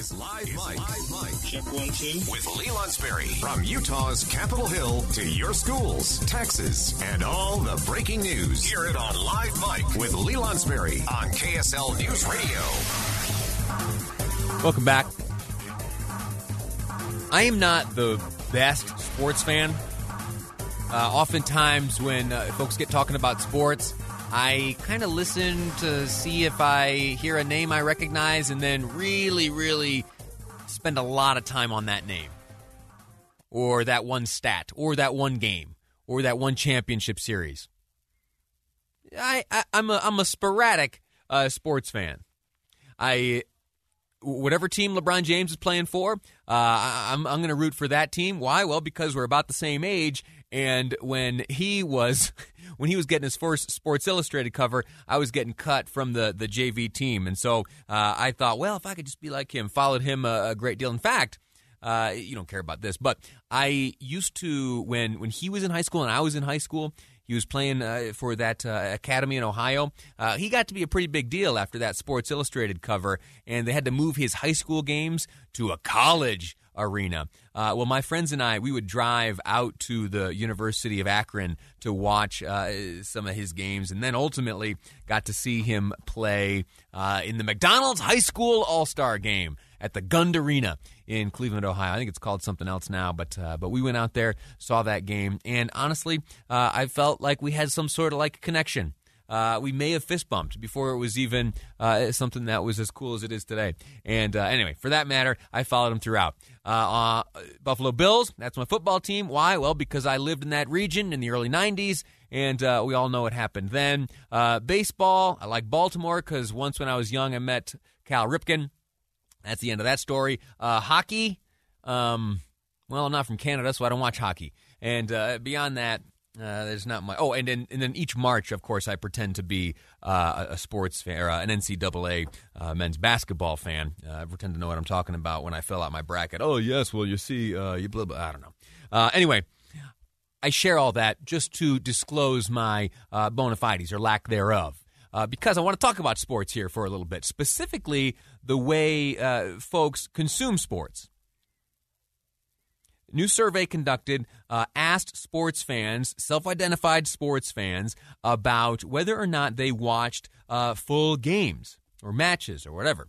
is Live Mic. Live Mic. Check one, two. With Lee Lonsberry. From Utah's Capitol Hill to your schools, taxes, and all the breaking news. Hear it on Live Mic with Lee Lonsberry on KSL News Radio. Welcome back. I am not the best sports fan. Uh, oftentimes, when uh, folks get talking about sports, I kind of listen to see if I hear a name I recognize and then really, really spend a lot of time on that name or that one stat or that one game or that one championship series. I, I am a I'm a sporadic uh, sports fan. I whatever team LeBron James is playing for, uh, I'm I'm going to root for that team. Why? Well, because we're about the same age, and when he was when he was getting his first Sports Illustrated cover, I was getting cut from the the JV team, and so uh, I thought, well, if I could just be like him, followed him a, a great deal. In fact. Uh, you don't care about this, but I used to when when he was in high school and I was in high school. He was playing uh, for that uh, academy in Ohio. Uh, he got to be a pretty big deal after that Sports Illustrated cover, and they had to move his high school games to a college arena. Uh, well, my friends and I, we would drive out to the University of Akron to watch uh, some of his games, and then ultimately got to see him play uh, in the McDonald's High School All Star Game at the Gund Arena in Cleveland, Ohio. I think it's called something else now, but uh, but we went out there, saw that game, and honestly, uh, I felt like we had some sort of like connection. Uh, we may have fist bumped before it was even uh, something that was as cool as it is today. And uh, anyway, for that matter, I followed him throughout. Uh, uh, Buffalo Bills, that's my football team. Why? Well, because I lived in that region in the early 90s, and uh, we all know what happened then. baseball, I like Baltimore because once when I was young, I met Cal Ripken. That's the end of that story. hockey, um, well, I'm not from Canada, so I don't watch hockey. And beyond that, uh, there's not much. Oh, and then and then each March, of course, I pretend to be uh, a sports fan, uh, an NCAA uh, men's basketball fan. Uh, I pretend to know what I'm talking about when I fill out my bracket. Oh yes, well you see, you blah, blah I don't know. anyway, I share all that just to disclose my bona fides or lack thereof. because I want to talk about sports here for a little bit, specifically the way folks consume sports new survey conducted uh, asked sports fans, self identified sports fans, about whether or not they watched uh, full games or matches or whatever.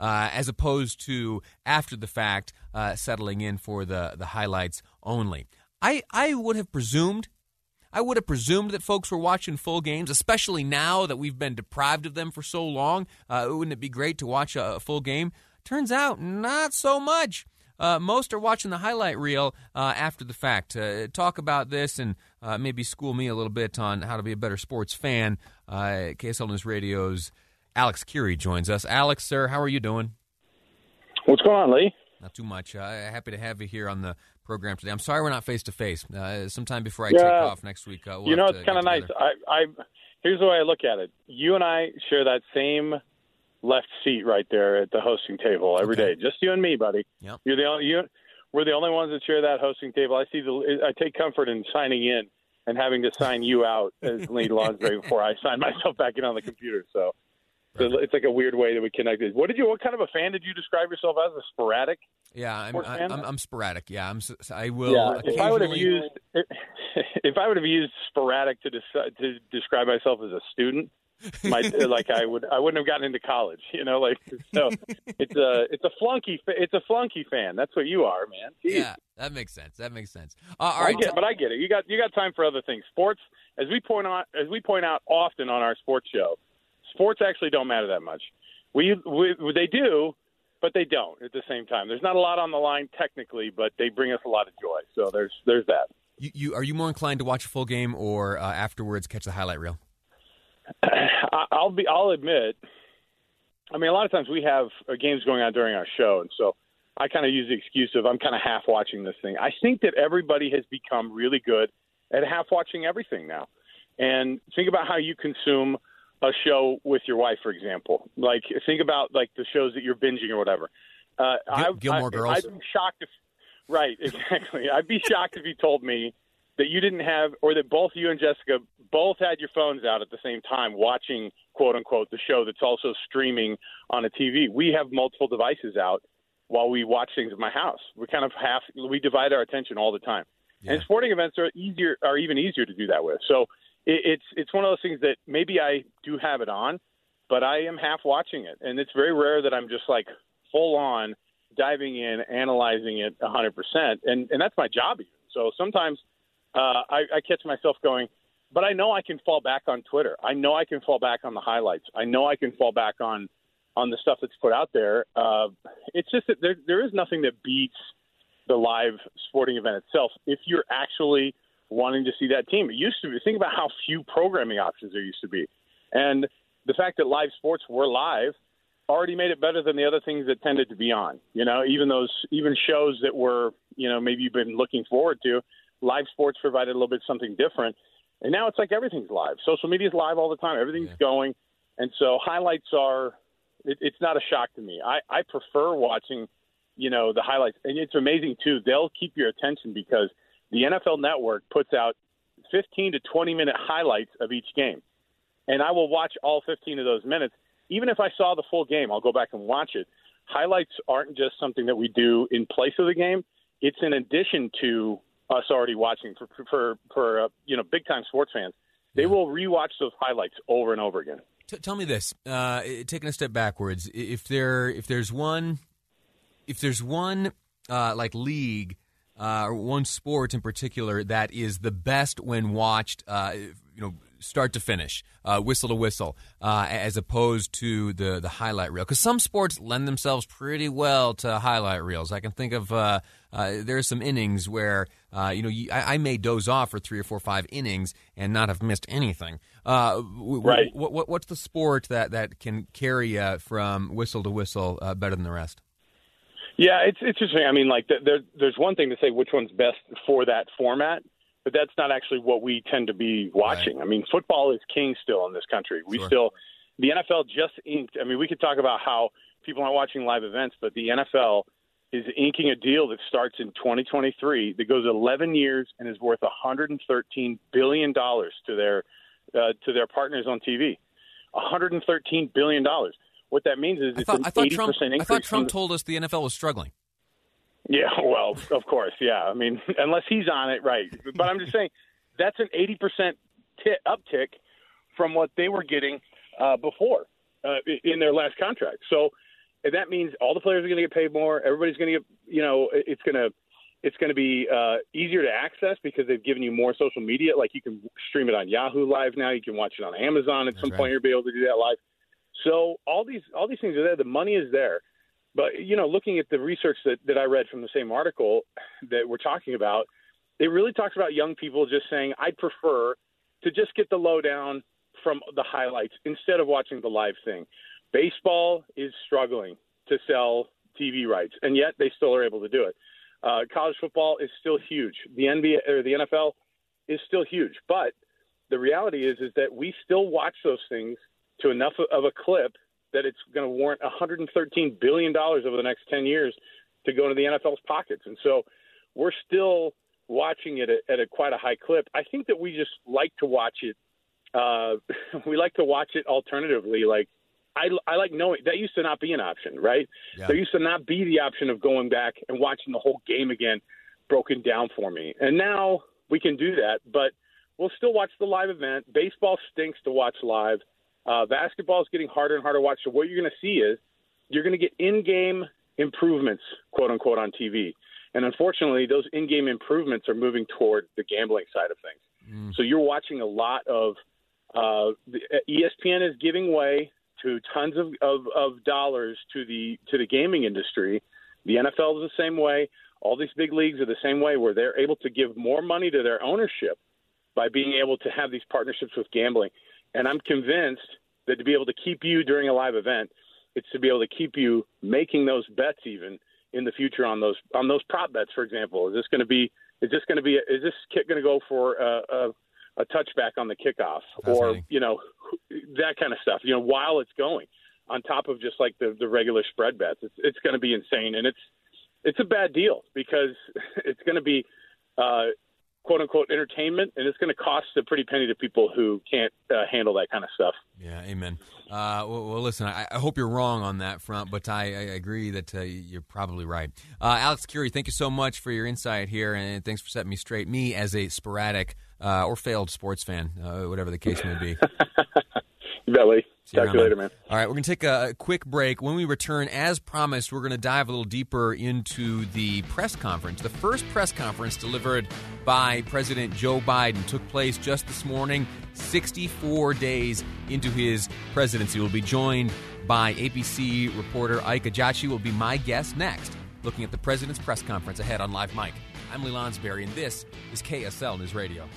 Uh, as opposed to after the fact uh, settling in for the, the highlights only. I, I would have presumed I would have presumed that folks were watching full games, especially now that we've been deprived of them for so long. Uh, wouldn't it be great to watch a, a full game? Turns out, not so much. Uh, most are watching the highlight reel uh, after the fact. Uh, talk about this and uh, maybe school me a little bit on how to be a better sports fan. Uh, KSL News Radio's Alex Kirry joins us. Alex, sir, how are you doing? What's going on, Lee? Not too much. Uh, happy to have you here on the program today. I'm sorry we're not face to face. Sometime before I yeah. take off next week. We'll you know, it's kind of nice. I, I here's the way I look at it. You and I share that same left seat right there at the hosting table every okay. day. Just you and me, buddy. Yep. You're the only you. We're the only ones that share that hosting table. I see the. I take comfort in signing in and having to sign you out as Lee Lonsberry before I sign myself back in on the computer. So. So it's like a weird way that we connected. What did you? What kind of a fan did you describe yourself as? A sporadic? Yeah, I'm, I'm, I'm, sporadic. Yeah, I'm. I will. Yeah, if I would have used, if I would have used sporadic to des- to describe myself as a student, my like I would I wouldn't have gotten into college, you know, like so it's a it's a flunky it's a flunky fan. That's what you are, man. Jeez. Yeah, that makes sense. That makes sense. Uh, all right, I get, but I get it. You got you got time for other things. Sports, as we point out as we point out often on our sports show, sports actually don't matter that much. We, we they do, but they don't at the same time. There's not a lot on the line technically, but they bring us a lot of joy. So there's there's that. You, you are you more inclined to watch a full game or uh, afterwards catch the highlight reel? I'll be. I'll admit. I mean, a lot of times we have uh, games going on during our show, and so I kind of use the excuse of I'm kind of half watching this thing. I think that everybody has become really good at half watching everything now. And think about how you consume a show with your wife, for example. Like think about like the shows that you're binging or whatever. Uh, Gil- Gilmore I, Girls. I'd be shocked if. Right, exactly. I'd be shocked if you told me that you didn't have, or that both you and Jessica both had your phones out at the same time watching, quote unquote, the show that's also streaming on a TV. We have multiple devices out, while we watch things at my house. We kind of half we divide our attention all the time. Yeah. And sporting events are easier are even easier to do that with. So it, it's it's one of those things that maybe I do have it on, but I am half watching it, and it's very rare that I'm just like full on diving in, analyzing it 100%, and and that's my job. Even. So sometimes uh, I, I catch myself going, but I know I can fall back on Twitter. I know I can fall back on the highlights. I know I can fall back on on the stuff that's put out there. Uh, it's just that there there is nothing that beats the live sporting event itself if you're actually wanting to see that team. It used to be think about how few programming options there used to be, and the fact that live sports were live already made it better than the other things that tended to be on. You know, even those even shows that were you know maybe you've been looking forward to, live sports provided a little bit something different. And now it's like everything's live. Social media is live all the time. Everything's yeah. going, and so highlights are. It, it's not a shock to me. I, I prefer watching, you know, the highlights, and it's amazing too. They'll keep your attention because the NFL Network puts out 15 to 20 minute highlights of each game, and I will watch all 15 of those minutes. Even if I saw the full game, I'll go back and watch it. Highlights aren't just something that we do in place of the game; it's in addition to us already watching for for for uh, you know big time sports fans. They yeah. will rewatch those highlights over and over again. T- tell me this: uh, taking a step backwards, if there if there's one if there's one uh, like league uh, or one sport in particular that is the best when watched, uh, you know, start to finish, uh, whistle to whistle, uh, as opposed to the the highlight reel. Because some sports lend themselves pretty well to highlight reels. I can think of uh, uh there are some innings where uh, you know I, I, may doze off for three or four, five innings and not have missed anything. Uh, right. What, what, what's the sport that that can carry from whistle to whistle better than the rest? Yeah, it's it's interesting. I mean, like there, there's one thing to say which one's best for that format but that's not actually what we tend to be watching. Right. I mean, football is king still in this country. We sure. still, the NFL just inked. I mean, we could talk about how people aren't watching live events, but the NFL is inking a deal that starts in 2023 that goes 11 years and is worth 113 billion dollars to their uh, to their partners on TV. 113 billion dollars. What that means is I thought, I thought Trump, I thought Trump told us the NFL was struggling. Yeah, well, of course, yeah. I mean, unless he's on it, right? But I'm just saying that's an 80 percent t- uptick from what they were getting uh, before uh, in their last contract. So that means all the players are going to get paid more. Everybody's going to get, you know, it's going to it's going to be uh, easier to access because they've given you more social media. Like you can stream it on Yahoo Live now. You can watch it on Amazon. At That's some right. point, you'll be able to do that live. So all these all these things are there. The money is there. But you know, looking at the research that, that I read from the same article that we're talking about, it really talks about young people just saying, "I'd prefer to just get the lowdown from the highlights instead of watching the live thing." Baseball is struggling to sell TV rights, and yet they still are able to do it. Uh, college football is still huge. The NBA or the NFL is still huge, but the reality is is that we still watch those things to enough of a clip that it's going to warrant 113 billion dollars over the next 10 years to go into the NFL's pockets. And so we're still watching it at, at a quite a high clip. I think that we just like to watch it. Uh, we like to watch it alternatively. Like I, I like knowing that used to not be an option, right? Yeah. There used to not be the option of going back and watching the whole game again, broken down for me. And now we can do that, but we'll still watch the live event. Baseball stinks to watch live. Uh, basketball is getting harder and harder to watch. So what you're going to see is you're going to get in-game improvements, quote unquote, on TV. And unfortunately, those in-game improvements are moving toward the gambling side of things. Mm. So you're watching a lot of uh, the, uh, ESPN is giving way to tons of, of, of dollars to the to the gaming industry. The NFL is the same way. All these big leagues are the same way, where they're able to give more money to their ownership by being able to have these partnerships with gambling. And I'm convinced that to be able to keep you during a live event, it's to be able to keep you making those bets even in the future on those on those prop bets. For example, is this going to be is this going to be is this kick going to go for a, a, a touchback on the kickoff or you know that kind of stuff? You know, while it's going on top of just like the the regular spread bets, it's it's going to be insane and it's it's a bad deal because it's going to be uh, quote unquote entertainment, and it's going to cost a pretty penny to people who can't uh, handle that kind of stuff. Yeah, amen. Uh, well, well, listen, I, I, hope you're wrong on that front, but I, I agree that uh, you're probably right. Uh, Alex Kirry, thank you so much for your insight here, and thanks for setting me straight. Me, as a sporadic uh, or failed sports fan, uh, whatever the case may be. Belly. Talk to you later, man. All right, we're going to take a quick break. When we return, as promised, we're going to dive a little deeper into the press conference. The first press conference delivered by President Joe Biden took place just this morning, 64 days into his presidency. We'll be joined by ABC reporter Ike Ejiochi, will be my guest next, looking at the president's press conference ahead on Live Mic. I'm Lee Lonsberry, and this is KSL News Radio.